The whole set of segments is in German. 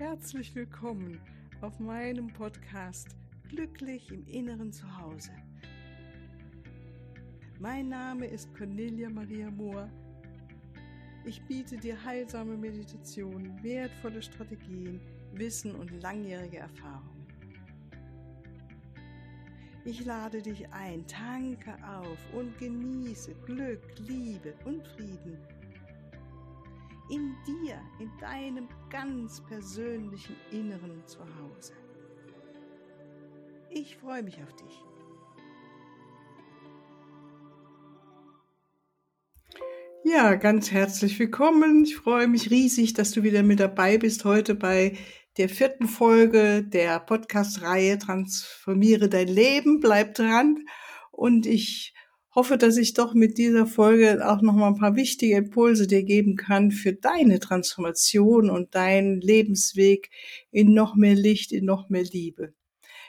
Herzlich willkommen auf meinem Podcast Glücklich im Inneren zu Hause. Mein Name ist Cornelia Maria Mohr. Ich biete dir heilsame Meditationen, wertvolle Strategien, Wissen und langjährige Erfahrung. Ich lade dich ein, tanke auf und genieße Glück, Liebe und Frieden in dir, in deinem ganz persönlichen Inneren zu Hause. Ich freue mich auf dich. Ja, ganz herzlich willkommen. Ich freue mich riesig, dass du wieder mit dabei bist heute bei der vierten Folge der Podcast-Reihe Transformiere dein Leben. Bleib dran und ich hoffe, dass ich doch mit dieser Folge auch noch mal ein paar wichtige Impulse dir geben kann für deine Transformation und deinen Lebensweg in noch mehr Licht, in noch mehr Liebe.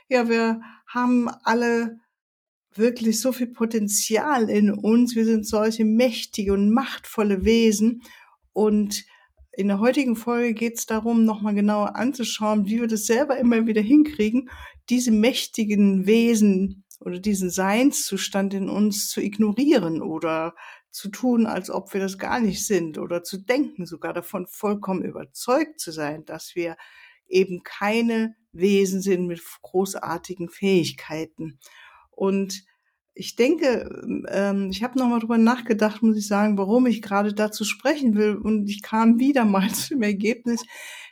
Ja, wir haben alle wirklich so viel Potenzial in uns. Wir sind solche mächtige und machtvolle Wesen. Und in der heutigen Folge geht es darum, nochmal genauer anzuschauen, wie wir das selber immer wieder hinkriegen, diese mächtigen Wesen oder diesen Seinszustand in uns zu ignorieren oder zu tun, als ob wir das gar nicht sind oder zu denken, sogar davon vollkommen überzeugt zu sein, dass wir eben keine Wesen sind mit großartigen Fähigkeiten. Und ich denke, ähm, ich habe nochmal drüber nachgedacht, muss ich sagen, warum ich gerade dazu sprechen will. Und ich kam wieder mal zu dem Ergebnis,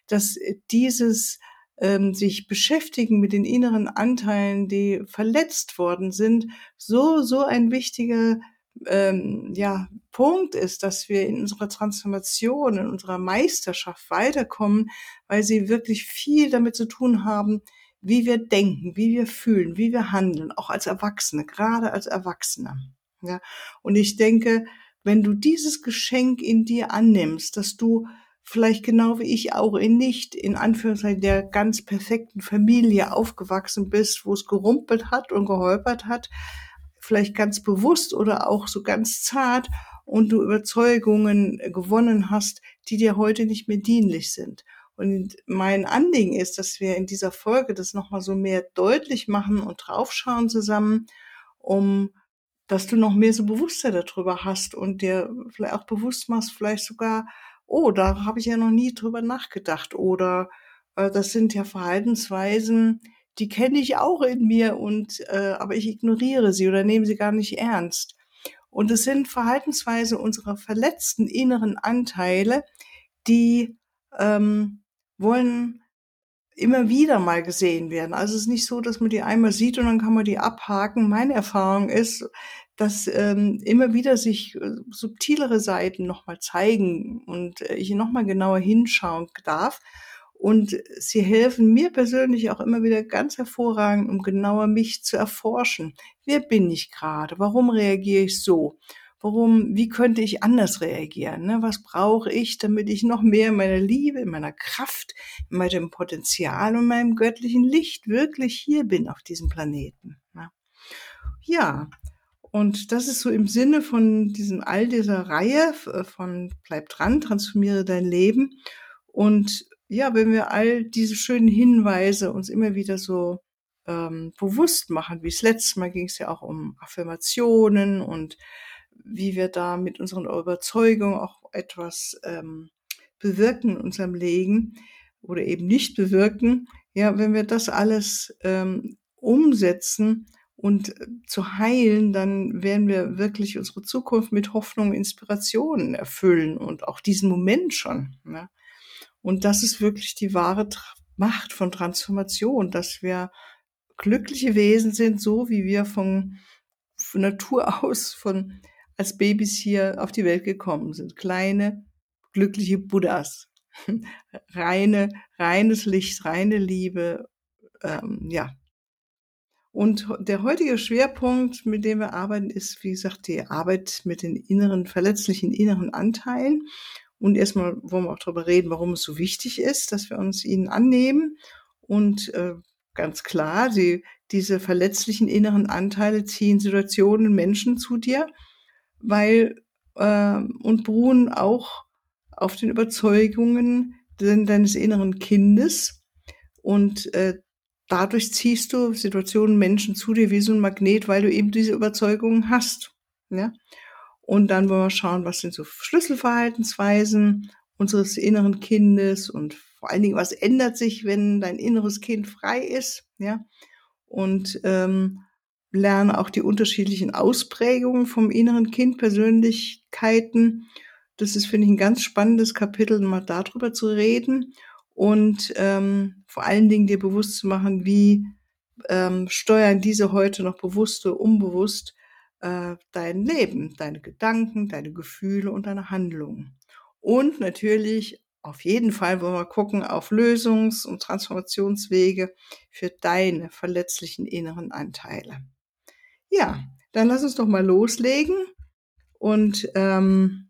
dass dieses ähm, sich beschäftigen mit den inneren Anteilen, die verletzt worden sind, so, so ein wichtiger ähm, ja, Punkt ist, dass wir in unserer Transformation, in unserer Meisterschaft weiterkommen, weil sie wirklich viel damit zu tun haben, wie wir denken, wie wir fühlen, wie wir handeln, auch als Erwachsene, gerade als Erwachsene. Ja, und ich denke, wenn du dieses Geschenk in dir annimmst, dass du vielleicht genau wie ich auch in nicht in Anführungszeichen der ganz perfekten Familie aufgewachsen bist, wo es gerumpelt hat und geholpert hat, vielleicht ganz bewusst oder auch so ganz zart und du Überzeugungen gewonnen hast, die dir heute nicht mehr dienlich sind. Und mein Anliegen ist, dass wir in dieser Folge das nochmal so mehr deutlich machen und draufschauen zusammen, um dass du noch mehr so Bewusstsein darüber hast und dir vielleicht auch bewusst machst, vielleicht sogar, oh, da habe ich ja noch nie drüber nachgedacht oder äh, das sind ja Verhaltensweisen, die kenne ich auch in mir und äh, aber ich ignoriere sie oder nehme sie gar nicht ernst. Und es sind Verhaltensweisen unserer verletzten inneren Anteile, die ähm, wollen immer wieder mal gesehen werden. Also es ist nicht so, dass man die einmal sieht und dann kann man die abhaken. Meine Erfahrung ist, dass ähm, immer wieder sich äh, subtilere Seiten nochmal zeigen und äh, ich nochmal genauer hinschauen darf. Und sie helfen mir persönlich auch immer wieder ganz hervorragend, um genauer mich zu erforschen. Wer bin ich gerade? Warum reagiere ich so? Warum, wie könnte ich anders reagieren? Ne? Was brauche ich, damit ich noch mehr in meiner Liebe, in meiner Kraft, in meinem Potenzial und meinem göttlichen Licht wirklich hier bin auf diesem Planeten? Ne? Ja, und das ist so im Sinne von diesem all dieser Reihe äh, von Bleib dran, transformiere dein Leben. Und ja, wenn wir all diese schönen Hinweise uns immer wieder so ähm, bewusst machen, wie es letztes Mal ging es ja auch um Affirmationen und wie wir da mit unseren Überzeugungen auch etwas ähm, bewirken in unserem Leben oder eben nicht bewirken. Ja, wenn wir das alles ähm, umsetzen, und äh, zu heilen, dann werden wir wirklich unsere Zukunft mit Hoffnung, Inspirationen erfüllen und auch diesen Moment schon. Ne? Und das ist wirklich die wahre Macht von Transformation, dass wir glückliche Wesen sind, so wie wir von, von Natur aus, von als Babys hier auf die Welt gekommen sind. Kleine, glückliche Buddhas. reine, reines Licht, reine Liebe, ähm, ja, und der heutige Schwerpunkt, mit dem wir arbeiten, ist, wie gesagt, die Arbeit mit den inneren, verletzlichen inneren Anteilen. Und erstmal wollen wir auch darüber reden, warum es so wichtig ist, dass wir uns ihnen annehmen. Und äh, ganz klar, sie, diese verletzlichen inneren Anteile ziehen Situationen, Menschen zu dir, weil äh, und beruhen auch auf den Überzeugungen, deines inneren Kindes und äh, dadurch ziehst du Situationen, Menschen zu dir wie so ein Magnet, weil du eben diese Überzeugungen hast. Ja? Und dann wollen wir schauen, was sind so Schlüsselverhaltensweisen unseres inneren Kindes und vor allen Dingen, was ändert sich, wenn dein inneres Kind frei ist, ja? Und ähm, lerne auch die unterschiedlichen Ausprägungen vom inneren Kind, Persönlichkeiten. Das ist, finde ich, ein ganz spannendes Kapitel, mal darüber zu reden und ähm, vor allen Dingen dir bewusst zu machen, wie ähm, steuern diese heute noch bewusst oder unbewusst äh, dein Leben, deine Gedanken, deine Gefühle und deine Handlungen. Und natürlich auf jeden Fall wollen wir gucken auf Lösungs- und Transformationswege für deine verletzlichen inneren Anteile. Ja, dann lass uns doch mal loslegen und ähm,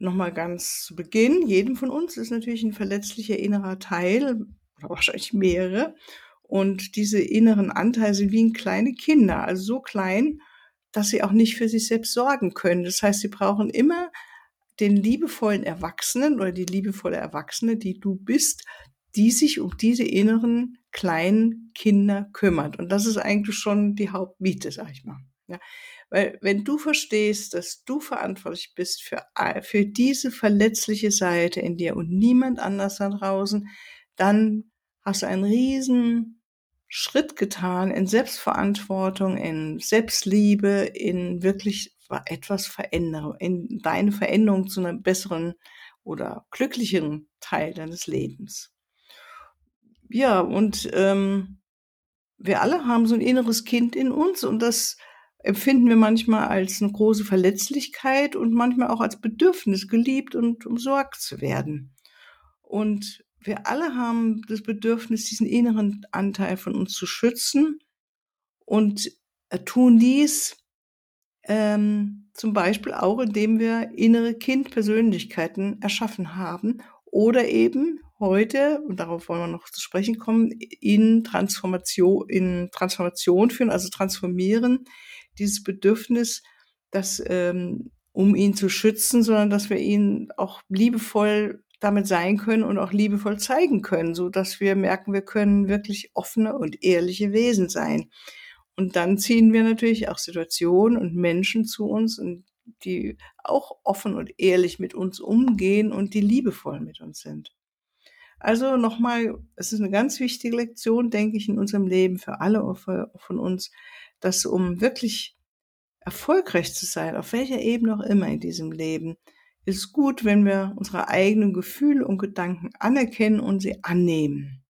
nochmal ganz zu Beginn. Jedem von uns ist natürlich ein verletzlicher innerer Teil oder wahrscheinlich mehrere. Und diese inneren Anteile sind wie kleine Kinder, also so klein, dass sie auch nicht für sich selbst sorgen können. Das heißt, sie brauchen immer den liebevollen Erwachsenen oder die liebevolle Erwachsene, die du bist, die sich um diese inneren kleinen Kinder kümmert. Und das ist eigentlich schon die Hauptmiete, sag ich mal. Ja, weil wenn du verstehst, dass du verantwortlich bist für, für diese verletzliche Seite in dir und niemand anders da draußen, dann hast du einen riesen Schritt getan in Selbstverantwortung, in Selbstliebe, in wirklich etwas verändern, in deine Veränderung zu einem besseren oder glücklicheren Teil deines Lebens. Ja, und ähm, wir alle haben so ein inneres Kind in uns und das empfinden wir manchmal als eine große Verletzlichkeit und manchmal auch als Bedürfnis, geliebt und umsorgt zu werden. Und wir alle haben das Bedürfnis, diesen inneren Anteil von uns zu schützen und tun dies ähm, zum Beispiel auch, indem wir innere Kindpersönlichkeiten erschaffen haben oder eben heute, und darauf wollen wir noch zu sprechen kommen, in Transformation, in Transformation führen, also transformieren, dieses Bedürfnis, dass, ähm, um ihn zu schützen, sondern dass wir ihn auch liebevoll damit sein können und auch liebevoll zeigen können, so dass wir merken, wir können wirklich offene und ehrliche Wesen sein. Und dann ziehen wir natürlich auch Situationen und Menschen zu uns, und die auch offen und ehrlich mit uns umgehen und die liebevoll mit uns sind. Also nochmal, es ist eine ganz wichtige Lektion, denke ich, in unserem Leben für alle von uns, dass um wirklich erfolgreich zu sein, auf welcher Ebene auch immer in diesem Leben, ist gut, wenn wir unsere eigenen Gefühle und Gedanken anerkennen und sie annehmen.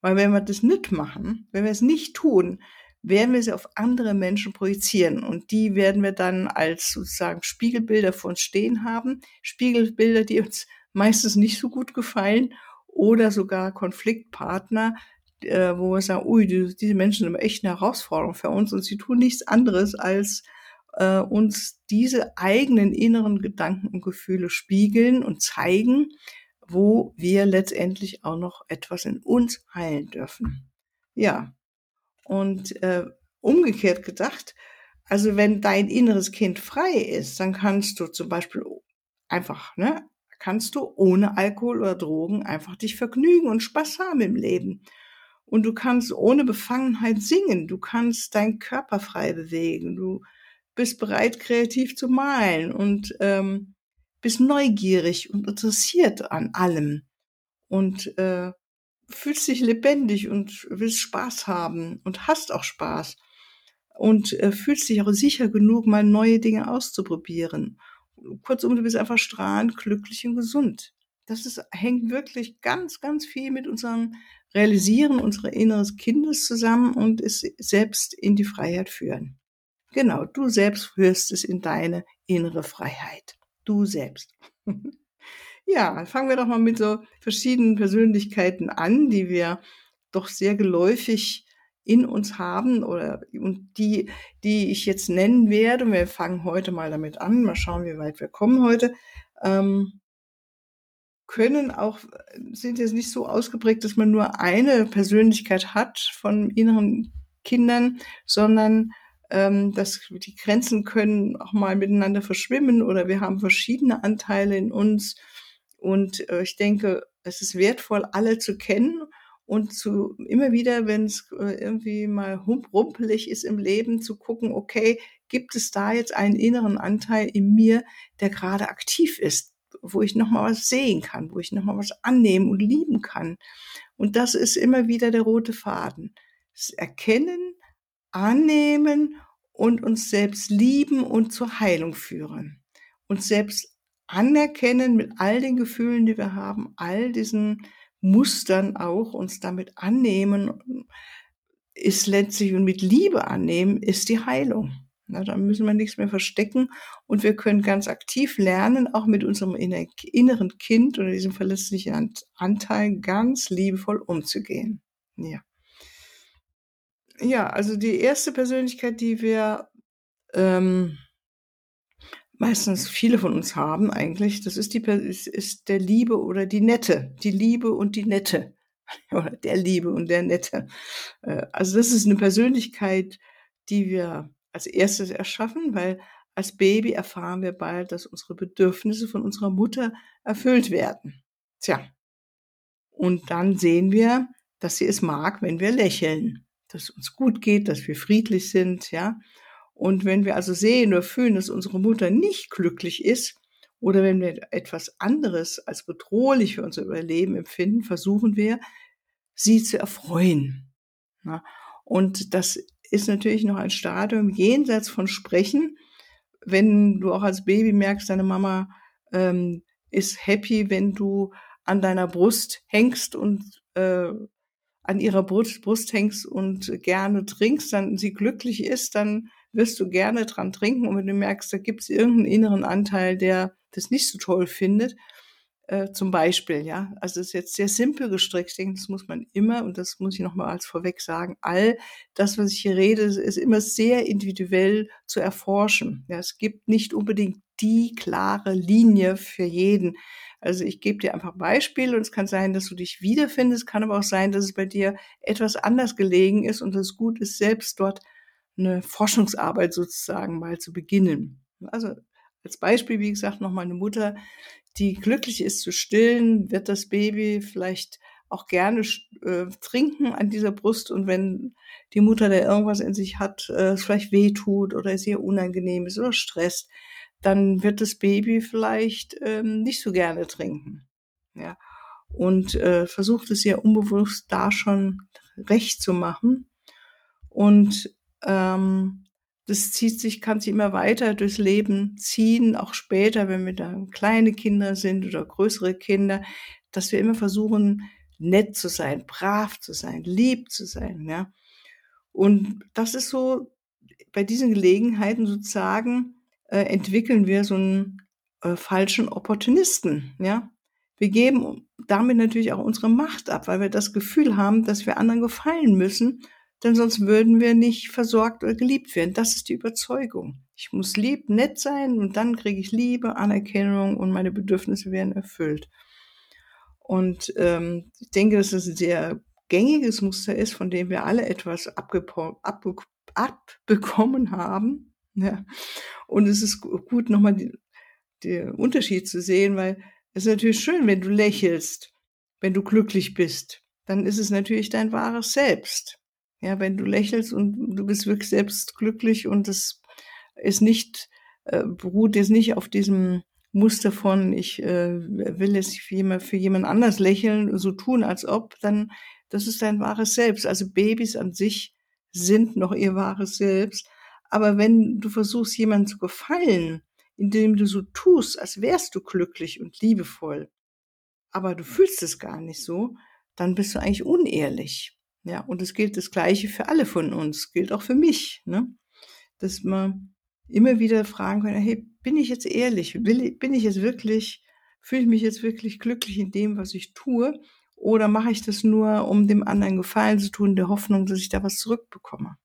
Weil wenn wir das nicht machen, wenn wir es nicht tun, werden wir sie auf andere Menschen projizieren. Und die werden wir dann als sozusagen Spiegelbilder vor uns stehen haben. Spiegelbilder, die uns meistens nicht so gut gefallen oder sogar Konfliktpartner, äh, wo wir sagen, ui, die, diese Menschen sind echt eine Herausforderung für uns und sie tun nichts anderes als äh, uns diese eigenen inneren Gedanken und Gefühle spiegeln und zeigen, wo wir letztendlich auch noch etwas in uns heilen dürfen. Ja, und äh, umgekehrt gedacht, also wenn dein inneres Kind frei ist, dann kannst du zum Beispiel einfach, ne, kannst du ohne Alkohol oder Drogen einfach dich vergnügen und Spaß haben im Leben. Und du kannst ohne Befangenheit singen, du kannst deinen Körper frei bewegen, du bist bereit, kreativ zu malen und ähm, bist neugierig und interessiert an allem. Und äh, fühlst dich lebendig und willst Spaß haben und hast auch Spaß. Und äh, fühlst dich auch sicher genug, mal neue Dinge auszuprobieren. Kurzum, du bist einfach strahlend, glücklich und gesund. Das ist, hängt wirklich ganz, ganz viel mit unserem Realisieren unseres inneres Kindes zusammen und es selbst in die Freiheit führen. Genau, du selbst führst es in deine innere Freiheit. Du selbst. ja, fangen wir doch mal mit so verschiedenen Persönlichkeiten an, die wir doch sehr geläufig in uns haben oder und die, die ich jetzt nennen werde. Wir fangen heute mal damit an. Mal schauen, wie weit wir kommen heute. Ähm, können auch, sind jetzt nicht so ausgeprägt, dass man nur eine Persönlichkeit hat von inneren Kindern, sondern ähm, dass die Grenzen können auch mal miteinander verschwimmen oder wir haben verschiedene Anteile in uns. Und äh, ich denke, Es ist wertvoll, alle zu kennen und zu immer wieder, wenn es äh, irgendwie mal rumpelig ist im Leben, zu gucken, okay, gibt es da jetzt einen inneren Anteil in mir, der gerade aktiv ist, wo ich noch mal was sehen kann, wo ich noch mal was annehmen und lieben kann. Und das ist immer wieder der rote Faden. Das Erkennen, annehmen und uns selbst lieben und zur Heilung führen. Uns selbst anerkennen mit all den Gefühlen, die wir haben, all diesen Mustern auch, uns damit annehmen, ist letztlich und mit Liebe annehmen, ist die Heilung. Na, da müssen wir nichts mehr verstecken und wir können ganz aktiv lernen, auch mit unserem inneren Kind oder diesem verletzlichen Anteil ganz liebevoll umzugehen. Ja. Ja, also die erste Persönlichkeit, die wir ähm, meistens viele von uns haben eigentlich, das ist die ist, ist der Liebe oder die Nette, die Liebe und die Nette oder der Liebe und der Nette. Äh, also das ist eine Persönlichkeit, die wir als erstes erschaffen, weil als Baby erfahren wir bald, dass unsere Bedürfnisse von unserer Mutter erfüllt werden. Tja. Und dann sehen wir, dass sie es mag, wenn wir lächeln, dass es uns gut geht, dass wir friedlich sind, ja. Und wenn wir also sehen oder fühlen, dass unsere Mutter nicht glücklich ist, oder wenn wir etwas anderes als bedrohlich für unser Überleben empfinden, versuchen wir, sie zu erfreuen. Und das ist natürlich noch ein Stadium jenseits von Sprechen. Wenn du auch als Baby merkst, deine Mama ähm, ist happy, wenn du an deiner Brust hängst und äh, an ihrer Brust, Brust hängst und gerne trinkst, dann sie glücklich ist, dann wirst du gerne dran trinken. Und wenn du merkst, da gibt es irgendeinen inneren Anteil, der das nicht so toll findet, äh, zum Beispiel, ja, also das ist jetzt sehr simpel gestrickt. Ich denke, das muss man immer, und das muss ich nochmal als vorweg sagen, all das, was ich hier rede, ist immer sehr individuell zu erforschen. Ja, es gibt nicht unbedingt die klare Linie für jeden. Also ich gebe dir einfach Beispiele und es kann sein, dass du dich wiederfindest, kann aber auch sein, dass es bei dir etwas anders gelegen ist und es gut ist, selbst dort eine Forschungsarbeit sozusagen mal zu beginnen. Also als Beispiel, wie gesagt, noch eine Mutter, die glücklich ist zu stillen, wird das Baby vielleicht auch gerne äh, trinken an dieser Brust und wenn die Mutter, der irgendwas in sich hat, äh, es vielleicht wehtut oder es ihr unangenehm ist oder stresst, dann wird das Baby vielleicht ähm, nicht so gerne trinken. Ja. Und äh, versucht es ihr unbewusst da schon recht zu machen. Und ähm, das zieht sich, kann sich immer weiter durchs Leben ziehen, auch später, wenn wir dann kleine Kinder sind oder größere Kinder, dass wir immer versuchen, nett zu sein, brav zu sein, lieb zu sein, ja. Und das ist so, bei diesen Gelegenheiten sozusagen, äh, entwickeln wir so einen äh, falschen Opportunisten, ja. Wir geben damit natürlich auch unsere Macht ab, weil wir das Gefühl haben, dass wir anderen gefallen müssen denn sonst würden wir nicht versorgt oder geliebt werden. Das ist die Überzeugung. Ich muss lieb, nett sein und dann kriege ich Liebe, Anerkennung und meine Bedürfnisse werden erfüllt. Und ähm, ich denke, dass das ein sehr gängiges Muster ist, von dem wir alle etwas abbekommen haben. Ja. Und es ist gut, nochmal den Unterschied zu sehen, weil es ist natürlich schön, wenn du lächelst, wenn du glücklich bist. Dann ist es natürlich dein wahres Selbst. Ja, wenn du lächelst und du bist wirklich selbst glücklich und es ist nicht, äh, beruht jetzt nicht auf diesem Muster von, ich äh, will jetzt für jemand, für jemand anders lächeln, so tun, als ob, dann, das ist dein wahres Selbst. Also Babys an sich sind noch ihr wahres Selbst. Aber wenn du versuchst, jemandem zu gefallen, indem du so tust, als wärst du glücklich und liebevoll, aber du fühlst es gar nicht so, dann bist du eigentlich unehrlich. Ja, und es gilt das Gleiche für alle von uns, gilt auch für mich, ne? Dass man immer wieder fragen kann, hey, bin ich jetzt ehrlich? Will, bin ich jetzt wirklich, fühle ich mich jetzt wirklich glücklich in dem, was ich tue? Oder mache ich das nur, um dem anderen Gefallen zu tun, der Hoffnung, dass ich da was zurückbekomme?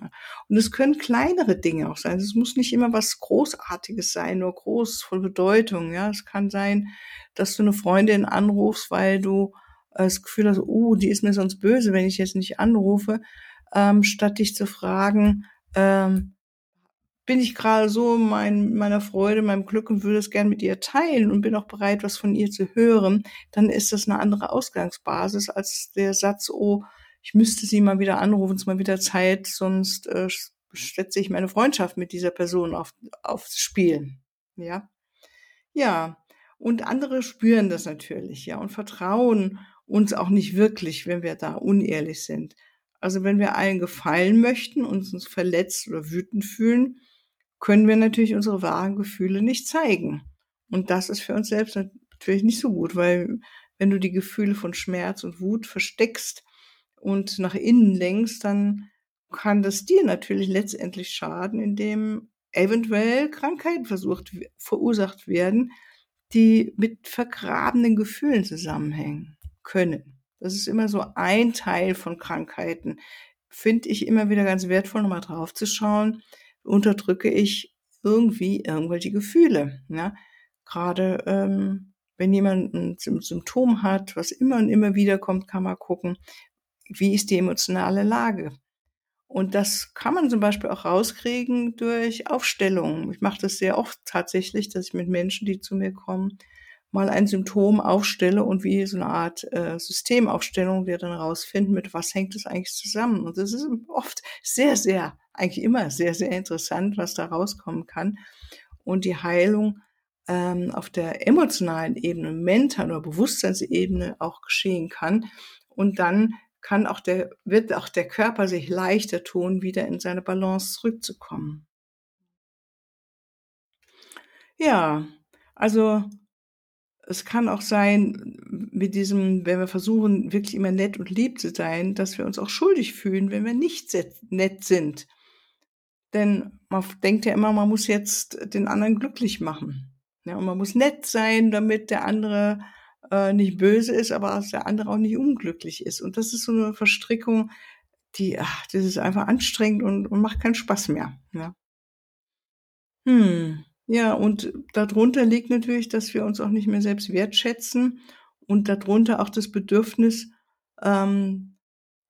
Ja. Und es können kleinere Dinge auch sein. Es muss nicht immer was Großartiges sein, nur groß, voll Bedeutung. Ja, es kann sein, dass du eine Freundin anrufst, weil du das Gefühl hast, oh, die ist mir sonst böse, wenn ich jetzt nicht anrufe, ähm, statt dich zu fragen, ähm, bin ich gerade so in mein, meiner Freude, meinem Glück und würde es gern mit ihr teilen und bin auch bereit, was von ihr zu hören, dann ist das eine andere Ausgangsbasis als der Satz, oh, ich müsste sie mal wieder anrufen, es ist mal wieder Zeit, sonst äh, setze ich meine Freundschaft mit dieser Person auf, aufs Spiel. Ja. Ja. Und andere spüren das natürlich, ja, und vertrauen uns auch nicht wirklich, wenn wir da unehrlich sind. Also wenn wir allen gefallen möchten und uns verletzt oder wütend fühlen, können wir natürlich unsere wahren Gefühle nicht zeigen. Und das ist für uns selbst natürlich nicht so gut, weil wenn du die Gefühle von Schmerz und Wut versteckst und nach innen lenkst, dann kann das dir natürlich letztendlich schaden, indem eventuell Krankheiten versucht, verursacht werden, die mit vergrabenen Gefühlen zusammenhängen können. Das ist immer so ein Teil von Krankheiten. Finde ich immer wieder ganz wertvoll, nochmal drauf zu schauen, unterdrücke ich irgendwie irgendwelche Gefühle. Ja? Gerade ähm, wenn jemand ein Symptom hat, was immer und immer wieder kommt, kann man gucken, wie ist die emotionale Lage. Und das kann man zum Beispiel auch rauskriegen durch Aufstellungen. Ich mache das sehr oft tatsächlich, dass ich mit Menschen, die zu mir kommen, mal ein Symptom aufstelle und wie so eine Art äh, Systemaufstellung wir dann rausfinden, mit was hängt es eigentlich zusammen. Und das ist oft sehr, sehr, eigentlich immer sehr, sehr interessant, was da rauskommen kann. Und die Heilung ähm, auf der emotionalen Ebene, mentalen oder Bewusstseinsebene auch geschehen kann. Und dann kann auch der, wird auch der Körper sich leichter tun, wieder in seine Balance zurückzukommen. Ja, also es kann auch sein, mit diesem, wenn wir versuchen, wirklich immer nett und lieb zu sein, dass wir uns auch schuldig fühlen, wenn wir nicht nett sind. Denn man denkt ja immer, man muss jetzt den anderen glücklich machen. Ja, und man muss nett sein, damit der andere äh, nicht böse ist, aber dass der andere auch nicht unglücklich ist. Und das ist so eine Verstrickung, die, ach, das ist einfach anstrengend und, und macht keinen Spaß mehr. Ja. Hm. Ja, und darunter liegt natürlich, dass wir uns auch nicht mehr selbst wertschätzen und darunter auch das Bedürfnis ähm,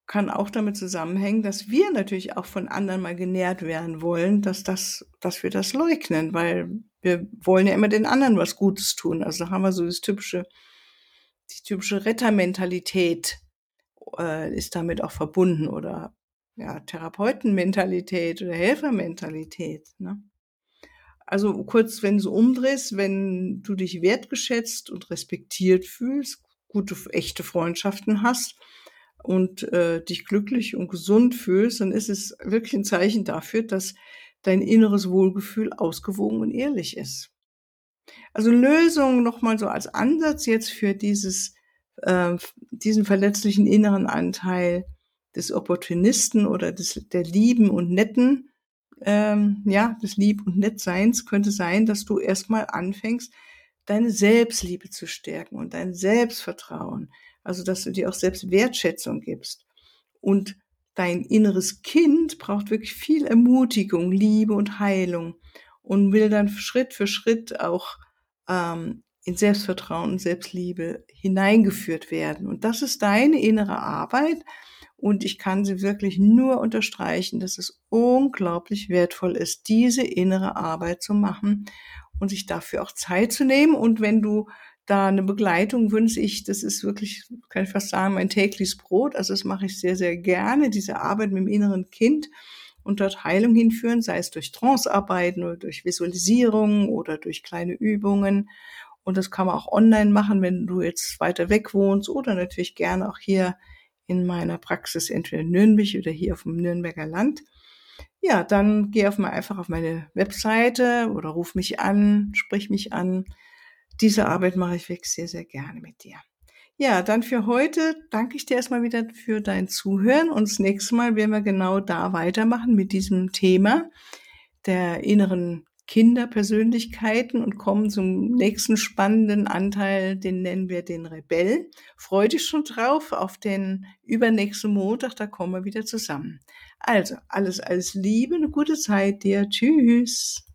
kann auch damit zusammenhängen, dass wir natürlich auch von anderen mal genährt werden wollen, dass das, dass wir das leugnen, weil wir wollen ja immer den anderen was Gutes tun. Also da haben wir so das typische, die typische Rettermentalität äh, ist damit auch verbunden oder ja, Therapeutenmentalität oder Helfermentalität. Ne? Also kurz, wenn du umdrehst, wenn du dich wertgeschätzt und respektiert fühlst, gute, echte Freundschaften hast und äh, dich glücklich und gesund fühlst, dann ist es wirklich ein Zeichen dafür, dass dein inneres Wohlgefühl ausgewogen und ehrlich ist. Also Lösung nochmal so als Ansatz jetzt für dieses, äh, diesen verletzlichen inneren Anteil des Opportunisten oder des, der Lieben und Netten, ähm, ja, des Lieb- und Nettseins könnte sein, dass du erstmal anfängst, deine Selbstliebe zu stärken und dein Selbstvertrauen. Also, dass du dir auch selbst Wertschätzung gibst. Und dein inneres Kind braucht wirklich viel Ermutigung, Liebe und Heilung und will dann Schritt für Schritt auch ähm, in Selbstvertrauen und Selbstliebe hineingeführt werden. Und das ist deine innere Arbeit. Und ich kann sie wirklich nur unterstreichen, dass es unglaublich wertvoll ist, diese innere Arbeit zu machen und sich dafür auch Zeit zu nehmen. Und wenn du da eine Begleitung wünsche ich, das ist wirklich, kann ich fast sagen, mein tägliches Brot. Also das mache ich sehr, sehr gerne, diese Arbeit mit dem inneren Kind und dort Heilung hinführen, sei es durch Trancearbeiten oder durch Visualisierung oder durch kleine Übungen. Und das kann man auch online machen, wenn du jetzt weiter weg wohnst oder natürlich gerne auch hier in meiner Praxis, entweder in Nürnberg oder hier auf dem Nürnberger Land. Ja, dann geh auf mal einfach auf meine Webseite oder ruf mich an, sprich mich an. Diese Arbeit mache ich wirklich sehr, sehr gerne mit dir. Ja, dann für heute danke ich dir erstmal wieder für dein Zuhören und das nächste Mal werden wir genau da weitermachen mit diesem Thema der inneren Kinderpersönlichkeiten und kommen zum nächsten spannenden Anteil, den nennen wir den Rebell. Freu dich schon drauf auf den übernächsten Montag, da kommen wir wieder zusammen. Also, alles, alles Liebe, eine gute Zeit dir. Tschüss.